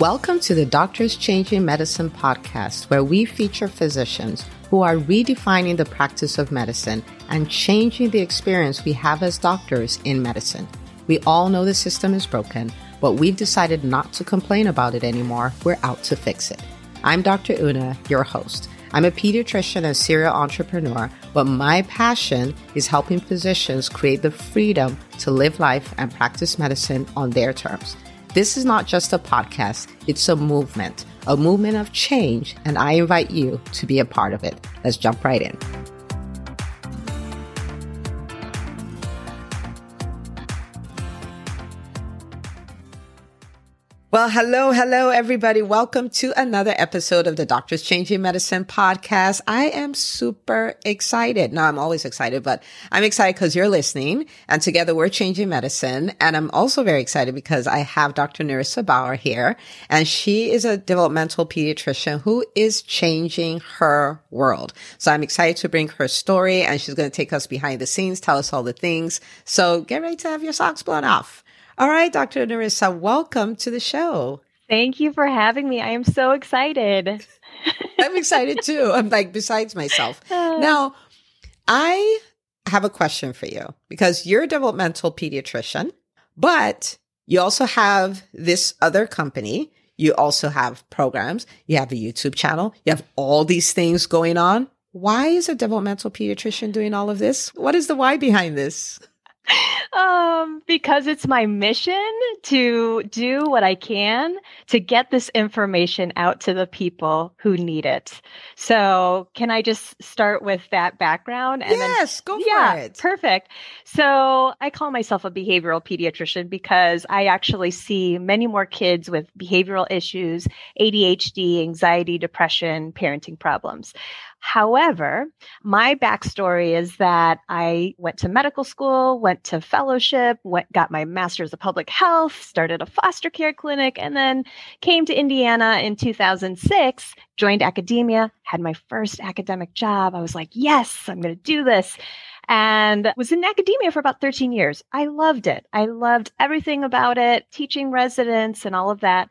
Welcome to the Doctors Changing Medicine podcast, where we feature physicians who are redefining the practice of medicine and changing the experience we have as doctors in medicine. We all know the system is broken, but we've decided not to complain about it anymore. We're out to fix it. I'm Dr. Una, your host. I'm a pediatrician and serial entrepreneur, but my passion is helping physicians create the freedom to live life and practice medicine on their terms. This is not just a podcast, it's a movement, a movement of change, and I invite you to be a part of it. Let's jump right in. Well, hello, hello, everybody. Welcome to another episode of the Doctors Changing Medicine podcast. I am super excited. No, I'm always excited, but I'm excited because you're listening and together we're changing medicine. And I'm also very excited because I have Dr. Nerissa Bauer here and she is a developmental pediatrician who is changing her world. So I'm excited to bring her story and she's going to take us behind the scenes, tell us all the things. So get ready to have your socks blown off. All right, Dr. Nerissa, welcome to the show. Thank you for having me. I am so excited. I'm excited too. I'm like besides myself. Uh. Now, I have a question for you because you're a developmental pediatrician, but you also have this other company. You also have programs. You have a YouTube channel. You have all these things going on. Why is a developmental pediatrician doing all of this? What is the why behind this? Um, because it's my mission to do what I can to get this information out to the people who need it. So, can I just start with that background? And yes, then, go yeah, for it. Perfect. So, I call myself a behavioral pediatrician because I actually see many more kids with behavioral issues, ADHD, anxiety, depression, parenting problems. However, my backstory is that I went to medical school, went to fellowship, went, got my master's of public health, started a foster care clinic, and then came to Indiana in 2006, joined academia, had my first academic job. I was like, yes, I'm going to do this. And was in academia for about 13 years. I loved it. I loved everything about it, teaching residents and all of that.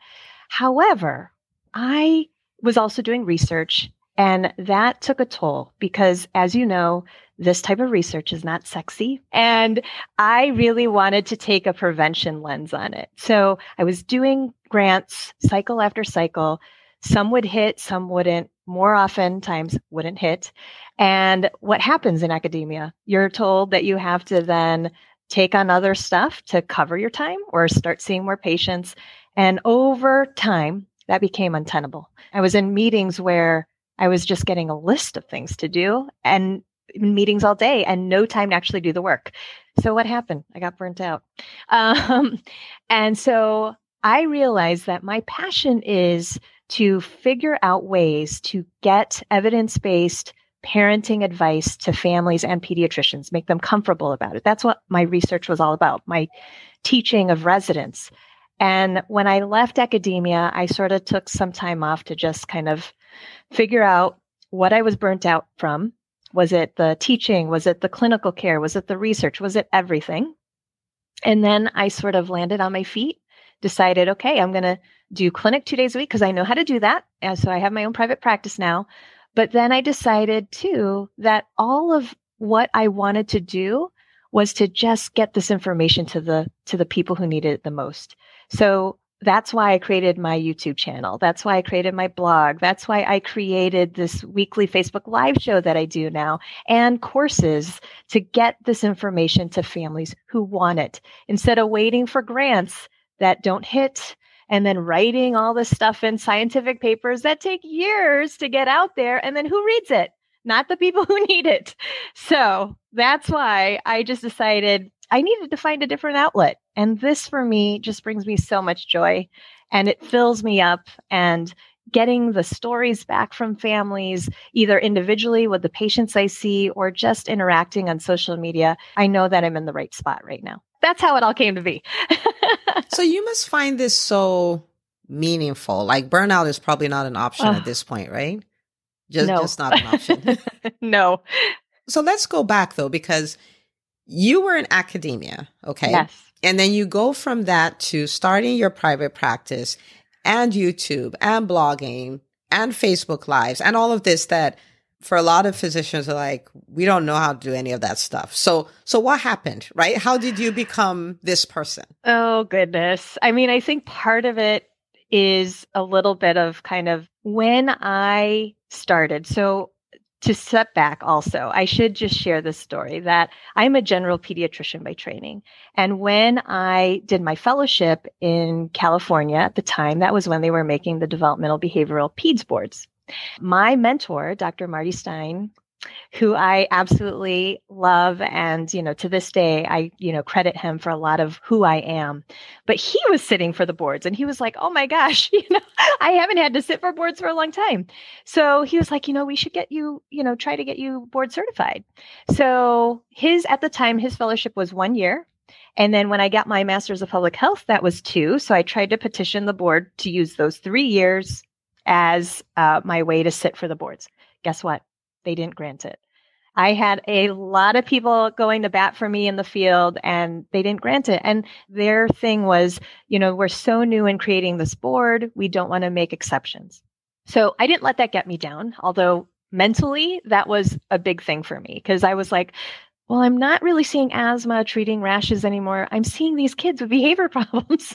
However, I was also doing research and that took a toll because, as you know, this type of research is not sexy. And I really wanted to take a prevention lens on it. So I was doing grants cycle after cycle. Some would hit, some wouldn't. More often times wouldn't hit. And what happens in academia? You're told that you have to then take on other stuff to cover your time or start seeing more patients. And over time, that became untenable. I was in meetings where I was just getting a list of things to do and meetings all day and no time to actually do the work. So what happened? I got burnt out. Um, and so I realized that my passion is to figure out ways to get evidence based parenting advice to families and pediatricians, make them comfortable about it. That's what my research was all about, my teaching of residents. And when I left academia, I sort of took some time off to just kind of figure out what I was burnt out from. Was it the teaching? Was it the clinical care? Was it the research? Was it everything? And then I sort of landed on my feet, decided, okay, I'm going to do clinic two days a week because I know how to do that. And so I have my own private practice now. But then I decided too that all of what I wanted to do was to just get this information to the to the people who needed it the most. So that's why I created my YouTube channel. That's why I created my blog. That's why I created this weekly Facebook live show that I do now and courses to get this information to families who want it instead of waiting for grants that don't hit and then writing all this stuff in scientific papers that take years to get out there. And then who reads it? Not the people who need it. So that's why I just decided I needed to find a different outlet. And this for me just brings me so much joy and it fills me up and getting the stories back from families, either individually with the patients I see or just interacting on social media. I know that I'm in the right spot right now. That's how it all came to be. so you must find this so meaningful. Like burnout is probably not an option at this point, right? Just, no. just not an option. no. So let's go back though, because you were in academia, okay? Yes. And then you go from that to starting your private practice. and YouTube and blogging and Facebook lives and all of this that for a lot of physicians are like, we don't know how to do any of that stuff. So, so what happened, right? How did you become this person? Oh, goodness. I mean, I think part of it is a little bit of kind of when I started. So, to step back also, I should just share this story that I'm a general pediatrician by training. And when I did my fellowship in California at the time, that was when they were making the developmental behavioral PEDS boards. My mentor, Dr. Marty Stein, who I absolutely love and you know to this day I you know credit him for a lot of who I am. But he was sitting for the boards and he was like, "Oh my gosh, you know, I haven't had to sit for boards for a long time." So he was like, "You know, we should get you, you know, try to get you board certified." So his at the time his fellowship was 1 year. And then when I got my master's of public health that was 2, so I tried to petition the board to use those 3 years as uh, my way to sit for the boards. Guess what? They didn't grant it. I had a lot of people going to bat for me in the field and they didn't grant it. And their thing was, you know, we're so new in creating this board, we don't want to make exceptions. So I didn't let that get me down, although mentally that was a big thing for me because I was like, well, I'm not really seeing asthma treating rashes anymore. I'm seeing these kids with behavior problems.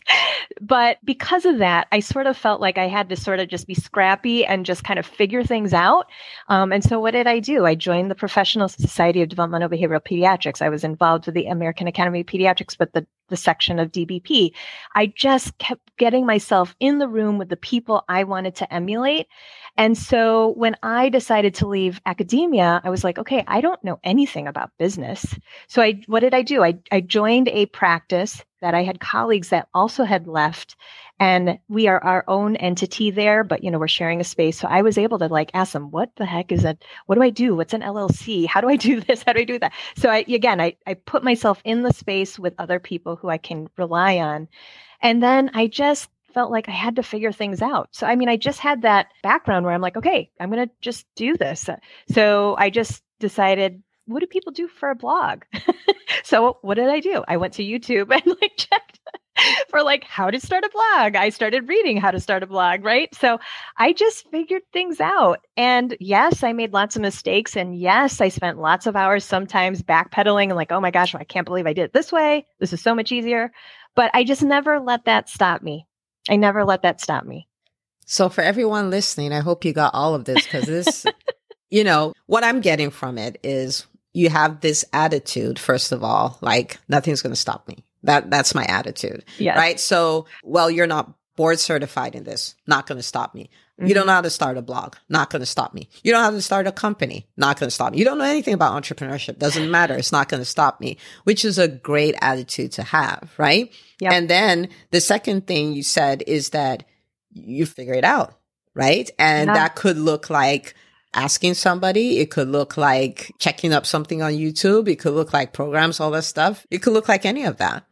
but because of that, I sort of felt like I had to sort of just be scrappy and just kind of figure things out. Um, and so what did I do? I joined the Professional Society of Developmental Behavioral Pediatrics. I was involved with the American Academy of Pediatrics, but the the section of DBP. I just kept getting myself in the room with the people I wanted to emulate. And so when I decided to leave academia, I was like, okay, I don't know anything about business. So I, what did I do? I, I joined a practice that I had colleagues that also had left and we are our own entity there, but you know, we're sharing a space. So I was able to like ask them, what the heck is that? What do I do? What's an LLC? How do I do this? How do I do that? So I, again, I, I put myself in the space with other people who I can rely on. And then I just felt like I had to figure things out. So, I mean, I just had that background where I'm like, okay, I'm going to just do this. So I just decided, what do people do for a blog? so what did I do? I went to YouTube and like checked for like how to start a blog. I started reading how to start a blog, right? So I just figured things out. And yes, I made lots of mistakes. And yes, I spent lots of hours sometimes backpedaling and like, oh my gosh, I can't believe I did it this way. This is so much easier. But I just never let that stop me. I never let that stop me. So for everyone listening, I hope you got all of this because this, you know, what I'm getting from it is you have this attitude, first of all, like nothing's going to stop me. That, that's my attitude. Yes. Right. So, well, you're not board certified in this. Not going to stop me. Mm-hmm. You don't know how to start a blog. Not going to stop me. You don't know how to start a company. Not going to stop me. You don't know anything about entrepreneurship. Doesn't matter. It's not going to stop me, which is a great attitude to have. Right. Yep. And then the second thing you said is that you figure it out. Right. And yeah. that could look like asking somebody. It could look like checking up something on YouTube. It could look like programs, all that stuff. It could look like any of that.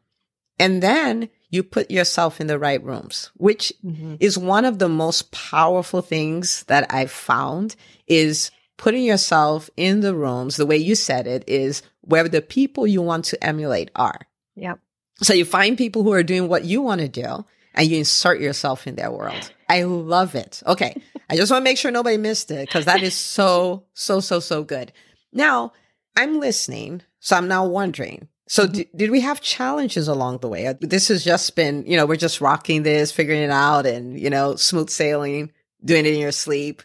And then you put yourself in the right rooms, which mm-hmm. is one of the most powerful things that I've found is putting yourself in the rooms. The way you said it is where the people you want to emulate are. Yep. So you find people who are doing what you want to do and you insert yourself in their world. I love it. Okay. I just want to make sure nobody missed it because that is so, so, so, so good. Now I'm listening. So I'm now wondering, so mm-hmm. d- did we have challenges along the way? Uh, this has just been, you know, we're just rocking this, figuring it out and, you know, smooth sailing, doing it in your sleep.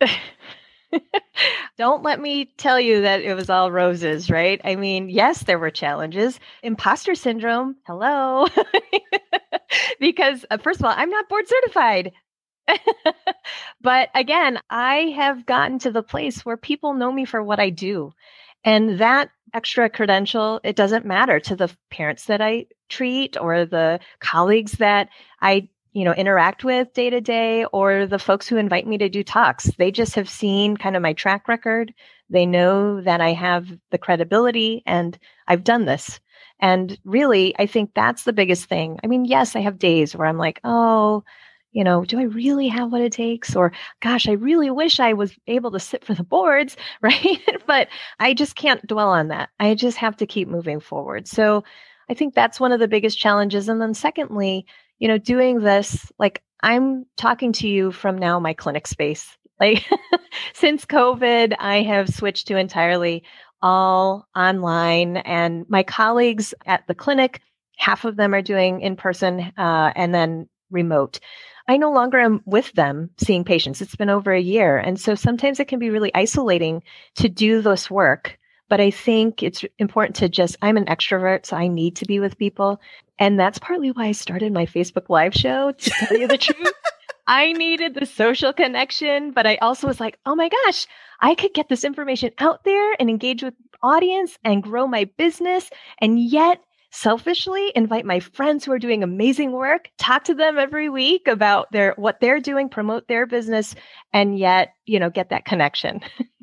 Don't let me tell you that it was all roses, right? I mean, yes, there were challenges. Imposter syndrome, hello. because, uh, first of all, I'm not board certified. but again, I have gotten to the place where people know me for what I do. And that extra credential, it doesn't matter to the parents that I treat or the colleagues that I you know interact with day to day or the folks who invite me to do talks they just have seen kind of my track record they know that i have the credibility and i've done this and really i think that's the biggest thing i mean yes i have days where i'm like oh you know, do I really have what it takes? Or, gosh, I really wish I was able to sit for the boards, right? but I just can't dwell on that. I just have to keep moving forward. So I think that's one of the biggest challenges. And then, secondly, you know, doing this, like I'm talking to you from now my clinic space. Like since COVID, I have switched to entirely all online and my colleagues at the clinic, half of them are doing in person uh, and then remote. I no longer am with them seeing patients. It's been over a year. And so sometimes it can be really isolating to do this work. But I think it's important to just, I'm an extrovert, so I need to be with people. And that's partly why I started my Facebook Live show, to tell you the truth. I needed the social connection, but I also was like, oh my gosh, I could get this information out there and engage with audience and grow my business and yet selfishly invite my friends who are doing amazing work, talk to them every week about their what they're doing, promote their business and yet, you know, get that connection.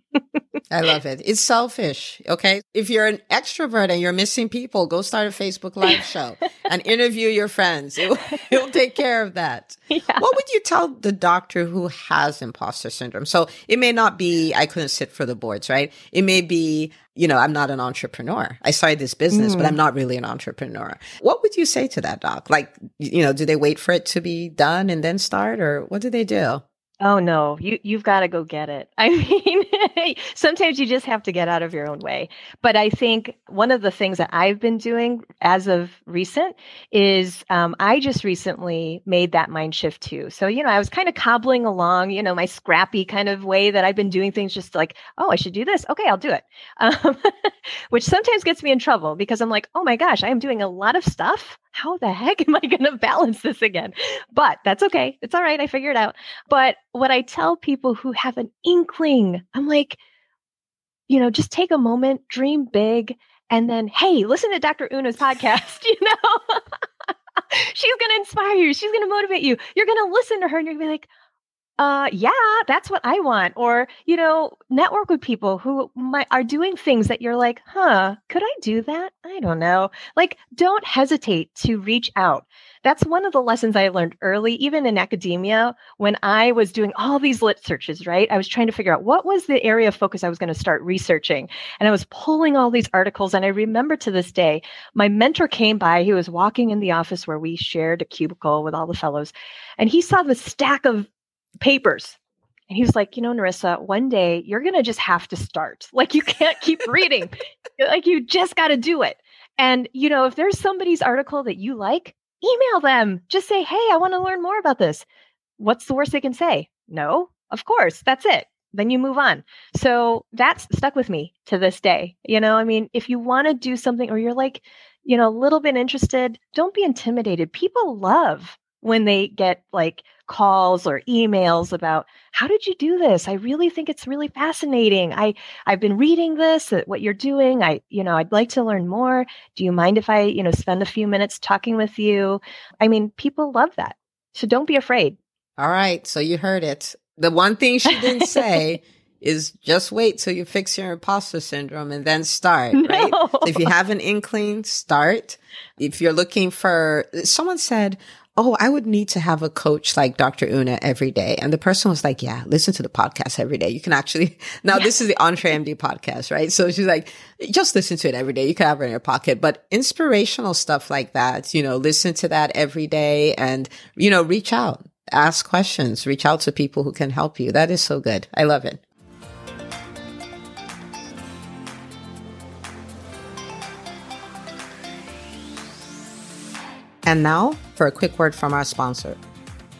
I love it. It's selfish. Okay. If you're an extrovert and you're missing people, go start a Facebook Live show and interview your friends. It will, it will take care of that. Yeah. What would you tell the doctor who has imposter syndrome? So it may not be, I couldn't sit for the boards, right? It may be, you know, I'm not an entrepreneur. I started this business, mm. but I'm not really an entrepreneur. What would you say to that doc? Like, you know, do they wait for it to be done and then start or what do they do? Oh no, you you've got to go get it. I mean, sometimes you just have to get out of your own way. But I think one of the things that I've been doing as of recent is um, I just recently made that mind shift too. So you know, I was kind of cobbling along, you know, my scrappy kind of way that I've been doing things, just like, oh, I should do this. Okay, I'll do it. Um, which sometimes gets me in trouble because I'm like, oh my gosh, I am doing a lot of stuff how the heck am I going to balance this again? But that's okay. It's all right. I figured it out. But what I tell people who have an inkling, I'm like, you know, just take a moment, dream big, and then, hey, listen to Dr. Una's podcast, you know? She's going to inspire you. She's going to motivate you. You're going to listen to her and you're going to be like, uh yeah that's what i want or you know network with people who might, are doing things that you're like huh could i do that? I don't know. Like don't hesitate to reach out. That's one of the lessons i learned early even in academia when i was doing all these lit searches right? I was trying to figure out what was the area of focus i was going to start researching and i was pulling all these articles and i remember to this day my mentor came by he was walking in the office where we shared a cubicle with all the fellows and he saw the stack of papers. And he was like, you know, Nerissa, one day you're going to just have to start. Like, you can't keep reading. like, you just got to do it. And, you know, if there's somebody's article that you like, email them. Just say, hey, I want to learn more about this. What's the worst they can say? No, of course. That's it. Then you move on. So that's stuck with me to this day. You know, I mean, if you want to do something or you're like, you know, a little bit interested, don't be intimidated. People love when they get like calls or emails about how did you do this? I really think it's really fascinating. I i've been reading this uh, what you're doing. I you know i'd like to learn more. Do you mind if i you know spend a few minutes talking with you? I mean people love that. So don't be afraid. All right. So you heard it. The one thing she didn't say is just wait till you fix your imposter syndrome and then start, no. right? So if you have an inkling, start. If you're looking for, someone said, oh, I would need to have a coach like Dr. Una every day. And the person was like, yeah, listen to the podcast every day. You can actually, now this is the EntreMD podcast, right? So she's like, just listen to it every day. You can have it in your pocket, but inspirational stuff like that, you know, listen to that every day and, you know, reach out, ask questions, reach out to people who can help you. That is so good. I love it. And now for a quick word from our sponsor.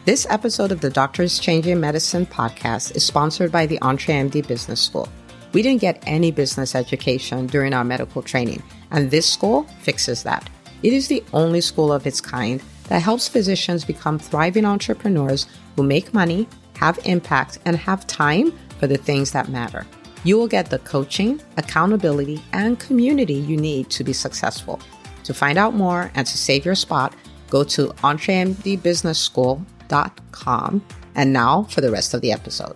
This episode of the Doctors Changing Medicine podcast is sponsored by the EntreMD Business School. We didn't get any business education during our medical training, and this school fixes that. It is the only school of its kind that helps physicians become thriving entrepreneurs who make money, have impact, and have time for the things that matter. You will get the coaching, accountability, and community you need to be successful. To find out more and to save your spot, go to entremdbusinessschool.com. And now for the rest of the episode.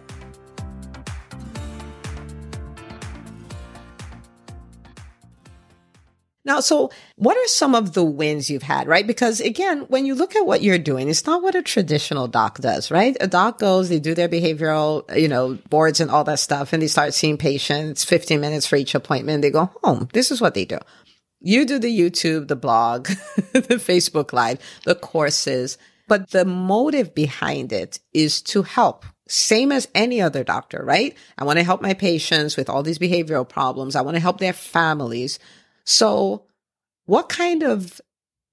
Now, so what are some of the wins you've had, right? Because again, when you look at what you're doing, it's not what a traditional doc does, right? A doc goes, they do their behavioral, you know, boards and all that stuff, and they start seeing patients 15 minutes for each appointment. They go home. This is what they do. You do the YouTube, the blog, the Facebook Live, the courses. but the motive behind it is to help. Same as any other doctor, right? I want to help my patients with all these behavioral problems. I want to help their families. So what kind of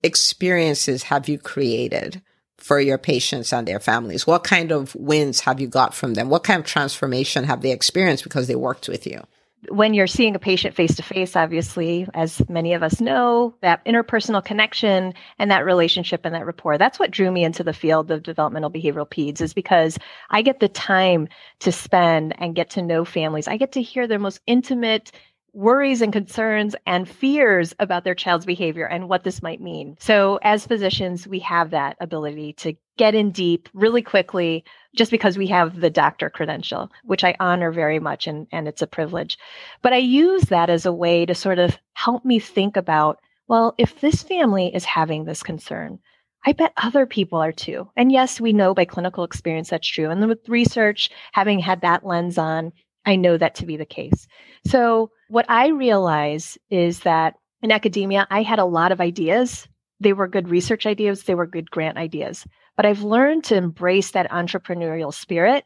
experiences have you created for your patients and their families? What kind of wins have you got from them? What kind of transformation have they experienced because they worked with you? When you're seeing a patient face to face, obviously, as many of us know, that interpersonal connection and that relationship and that rapport, that's what drew me into the field of developmental behavioral peds is because I get the time to spend and get to know families. I get to hear their most intimate worries and concerns and fears about their child's behavior and what this might mean. So as physicians, we have that ability to get in deep really quickly just because we have the doctor credential, which I honor very much and, and it's a privilege. But I use that as a way to sort of help me think about, well, if this family is having this concern, I bet other people are too. And yes, we know by clinical experience that's true. And with research, having had that lens on, I know that to be the case. So what I realize is that in academia, I had a lot of ideas. They were good research ideas, they were good grant ideas. But I've learned to embrace that entrepreneurial spirit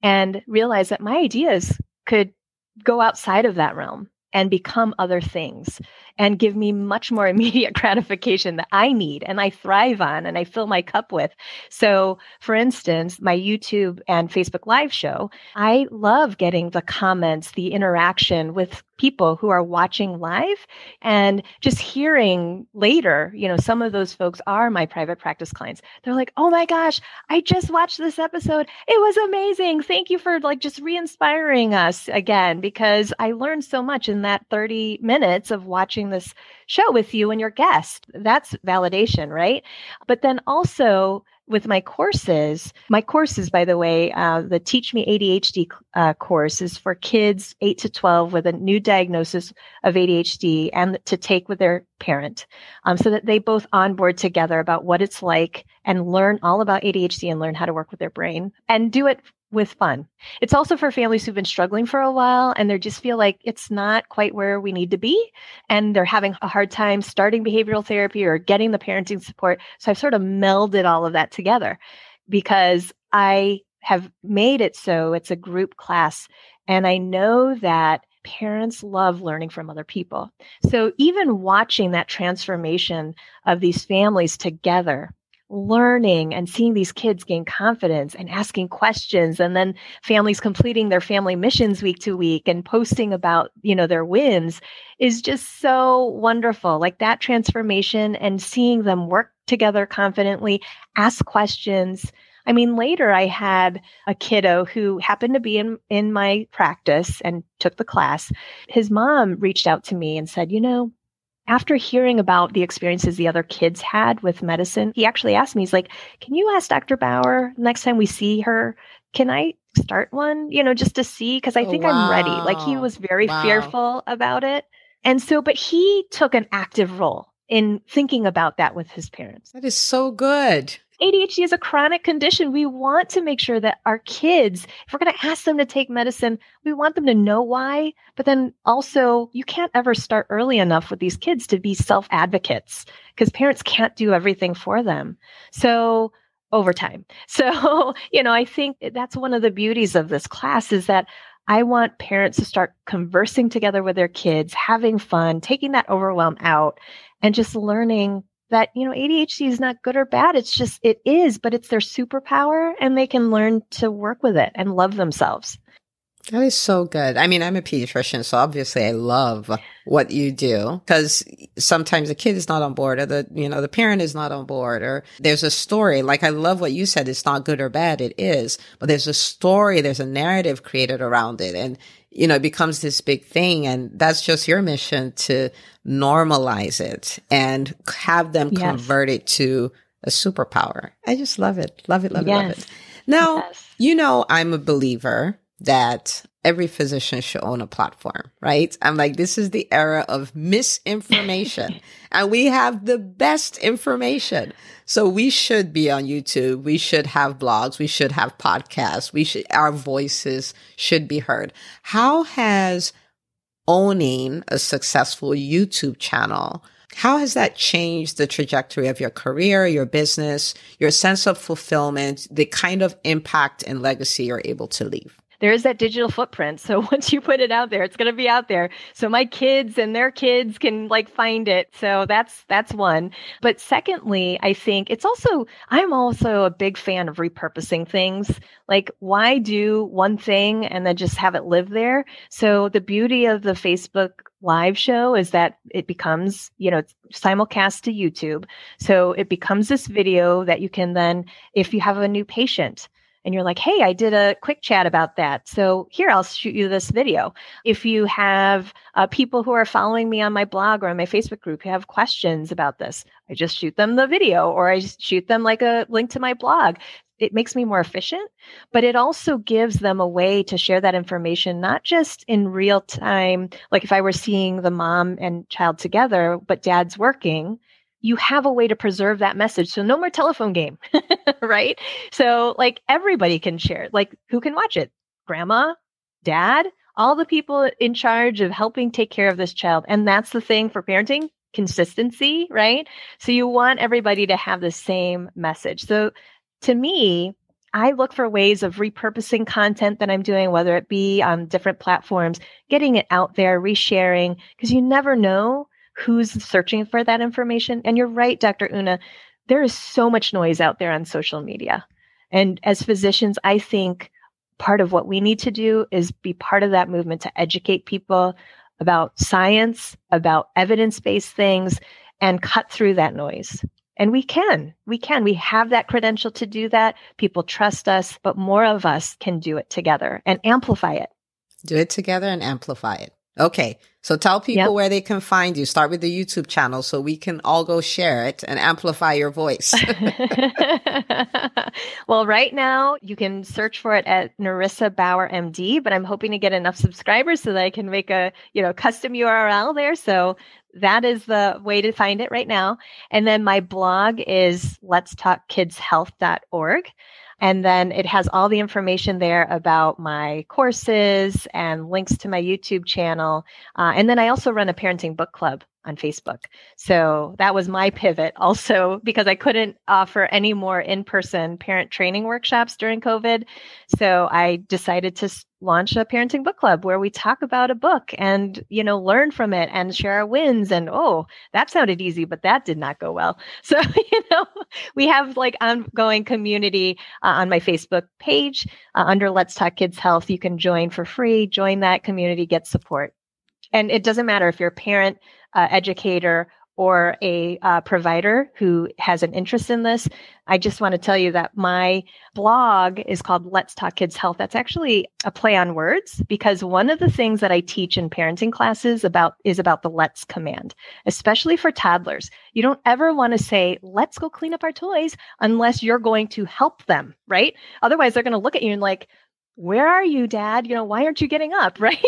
and realize that my ideas could go outside of that realm and become other things and give me much more immediate gratification that I need and I thrive on and I fill my cup with. So, for instance, my YouTube and Facebook Live show, I love getting the comments, the interaction with people who are watching live and just hearing later, you know, some of those folks are my private practice clients. They're like, "Oh my gosh, I just watched this episode. It was amazing. Thank you for like just re-inspiring us again because I learned so much in that 30 minutes of watching this show with you and your guest. That's validation, right? But then also with my courses, my courses, by the way, uh, the Teach Me ADHD uh, course is for kids 8 to 12 with a new diagnosis of ADHD and to take with their parent um, so that they both onboard together about what it's like and learn all about ADHD and learn how to work with their brain and do it with fun. It's also for families who've been struggling for a while and they just feel like it's not quite where we need to be and they're having a hard time starting behavioral therapy or getting the parenting support. So I've sort of melded all of that together because I have made it so it's a group class and I know that parents love learning from other people. So even watching that transformation of these families together learning and seeing these kids gain confidence and asking questions and then families completing their family missions week to week and posting about you know their wins is just so wonderful like that transformation and seeing them work together confidently ask questions I mean, later I had a kiddo who happened to be in, in my practice and took the class. His mom reached out to me and said, You know, after hearing about the experiences the other kids had with medicine, he actually asked me, he's like, Can you ask Dr. Bauer next time we see her? Can I start one, you know, just to see? Because I oh, think wow. I'm ready. Like he was very wow. fearful about it. And so, but he took an active role in thinking about that with his parents. That is so good. ADHD is a chronic condition. We want to make sure that our kids, if we're going to ask them to take medicine, we want them to know why. But then also, you can't ever start early enough with these kids to be self advocates because parents can't do everything for them. So, over time. So, you know, I think that's one of the beauties of this class is that I want parents to start conversing together with their kids, having fun, taking that overwhelm out, and just learning that you know ADHD is not good or bad it's just it is but it's their superpower and they can learn to work with it and love themselves that is so good. I mean, I'm a pediatrician, so obviously I love what you do because sometimes the kid is not on board or the, you know, the parent is not on board or there's a story. Like I love what you said. It's not good or bad. It is, but there's a story. There's a narrative created around it. And, you know, it becomes this big thing. And that's just your mission to normalize it and have them yes. convert it to a superpower. I just love it. Love it. Love yes. it. Love it. Now, yes. you know, I'm a believer that every physician should own a platform, right? I'm like, this is the era of misinformation and we have the best information. So we should be on YouTube. We should have blogs. We should have podcasts. We should, our voices should be heard. How has owning a successful YouTube channel How has that changed the trajectory of your career, your business, your sense of fulfillment, the kind of impact and legacy you're able to leave? There is that digital footprint. So once you put it out there, it's going to be out there. So my kids and their kids can like find it. So that's that's one. But secondly, I think it's also I'm also a big fan of repurposing things. Like why do one thing and then just have it live there? So the beauty of the Facebook live show is that it becomes, you know, simulcast to YouTube. So it becomes this video that you can then, if you have a new patient, and you're like, hey, I did a quick chat about that. So here, I'll shoot you this video. If you have uh, people who are following me on my blog or on my Facebook group who have questions about this, I just shoot them the video or I shoot them like a link to my blog. It makes me more efficient, but it also gives them a way to share that information, not just in real time. Like if I were seeing the mom and child together, but dad's working, you have a way to preserve that message. So no more telephone game, right? So like everybody can share. Like who can watch it? Grandma, dad, all the people in charge of helping take care of this child. And that's the thing for parenting consistency, right? So you want everybody to have the same message. So to me, I look for ways of repurposing content that I'm doing, whether it be on different platforms, getting it out there, resharing, because you never know who's searching for that information. And you're right, Dr. Una, there is so much noise out there on social media. And as physicians, I think part of what we need to do is be part of that movement to educate people about science, about evidence based things, and cut through that noise. And we can, we can. We have that credential to do that. People trust us, but more of us can do it together and amplify it. Do it together and amplify it. Okay. So tell people yep. where they can find you. Start with the YouTube channel so we can all go share it and amplify your voice. well, right now you can search for it at Nerissa Bauer MD, but I'm hoping to get enough subscribers so that I can make a, you know, custom URL there. So that is the way to find it right now. And then my blog is let's talk kidshealth.org. And then it has all the information there about my courses and links to my YouTube channel. Uh, and then I also run a parenting book club on Facebook. So that was my pivot also because I couldn't offer any more in person parent training workshops during COVID. So I decided to launch a parenting book club where we talk about a book and, you know, learn from it and share our wins. And oh, that sounded easy, but that did not go well. So, you know, we have like ongoing community uh, on my Facebook page uh, under Let's Talk Kids Health. You can join for free, join that community, get support. And it doesn't matter if you're a parent, uh, educator or a uh, provider who has an interest in this, I just want to tell you that my blog is called Let's Talk Kids Health. That's actually a play on words because one of the things that I teach in parenting classes about is about the let's command, especially for toddlers. You don't ever want to say, let's go clean up our toys unless you're going to help them, right? Otherwise, they're going to look at you and like, where are you, dad? You know, why aren't you getting up, right?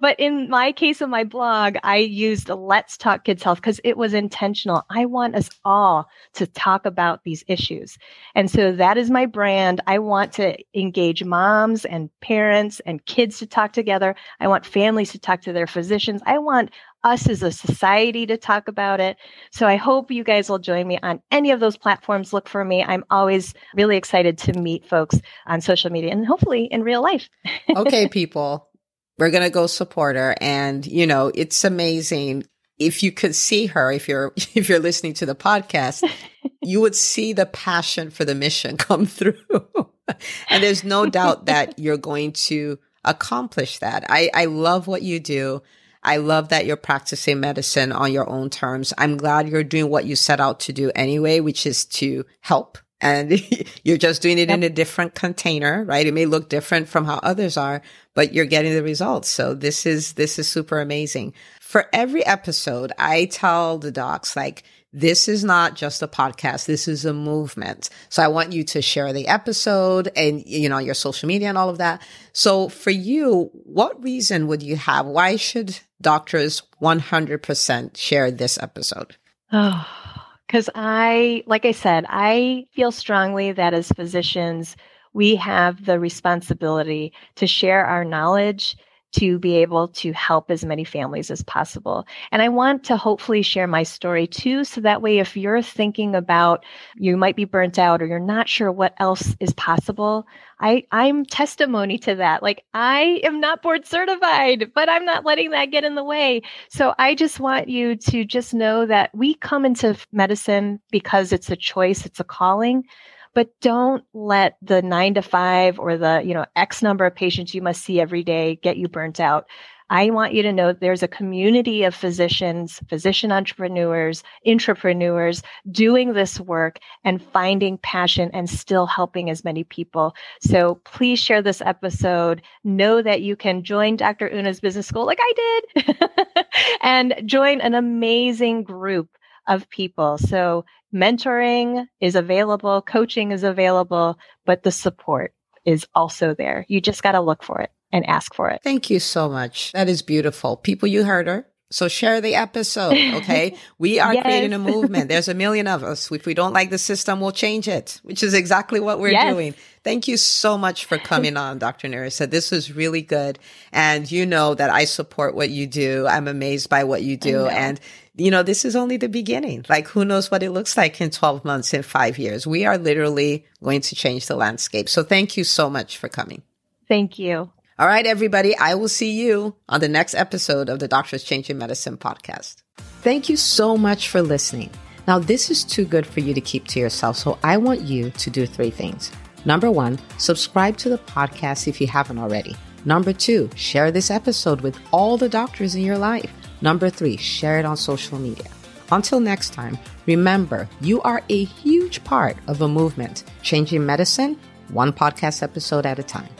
but in my case of my blog, I used Let's Talk Kids Health because it was intentional. I want us all to talk about these issues. And so that is my brand. I want to engage moms and parents and kids to talk together. I want families to talk to their physicians. I want us as a society to talk about it. So I hope you guys will join me on any of those platforms. Look for me. I'm always really excited to meet folks on social media and hopefully in real life. okay, people we're going to go support her. And, you know, it's amazing. If you could see her, if you're, if you're listening to the podcast, you would see the passion for the mission come through. and there's no doubt that you're going to accomplish that. I, I love what you do. I love that you're practicing medicine on your own terms. I'm glad you're doing what you set out to do anyway, which is to help and you're just doing it yep. in a different container, right? It may look different from how others are, but you're getting the results. So this is, this is super amazing. For every episode, I tell the docs like, this is not just a podcast. This is a movement. So I want you to share the episode and, you know, your social media and all of that. So for you, what reason would you have? Why should doctors 100% share this episode? Oh, because I, like I said, I feel strongly that as physicians, we have the responsibility to share our knowledge, to be able to help as many families as possible. And I want to hopefully share my story too. So that way, if you're thinking about you might be burnt out or you're not sure what else is possible, I, I'm testimony to that. Like I am not board certified, but I'm not letting that get in the way. So I just want you to just know that we come into medicine because it's a choice, it's a calling but don't let the nine to five or the you know x number of patients you must see every day get you burnt out. I want you to know there's a community of physicians physician entrepreneurs intrapreneurs doing this work and finding passion and still helping as many people. So please share this episode. Know that you can join dr una's business school like i did and join an amazing group of people. So mentoring is available, coaching is available, but the support is also there. You just got to look for it and ask for it. Thank you so much. That is beautiful. People, you heard her. So share the episode, okay? We are yes. creating a movement. There's a million of us. If we don't like the system, we'll change it, which is exactly what we're yes. doing. Thank you so much for coming on, Dr. Nerissa. This was really good. And you know that I support what you do. I'm amazed by what you do. And you know, this is only the beginning. Like, who knows what it looks like in 12 months, in five years? We are literally going to change the landscape. So thank you so much for coming. Thank you. All right, everybody. I will see you on the next episode of the Doctors Changing Medicine podcast. Thank you so much for listening. Now, this is too good for you to keep to yourself. So I want you to do three things. Number one, subscribe to the podcast if you haven't already. Number two, share this episode with all the doctors in your life. Number three, share it on social media. Until next time, remember you are a huge part of a movement changing medicine one podcast episode at a time.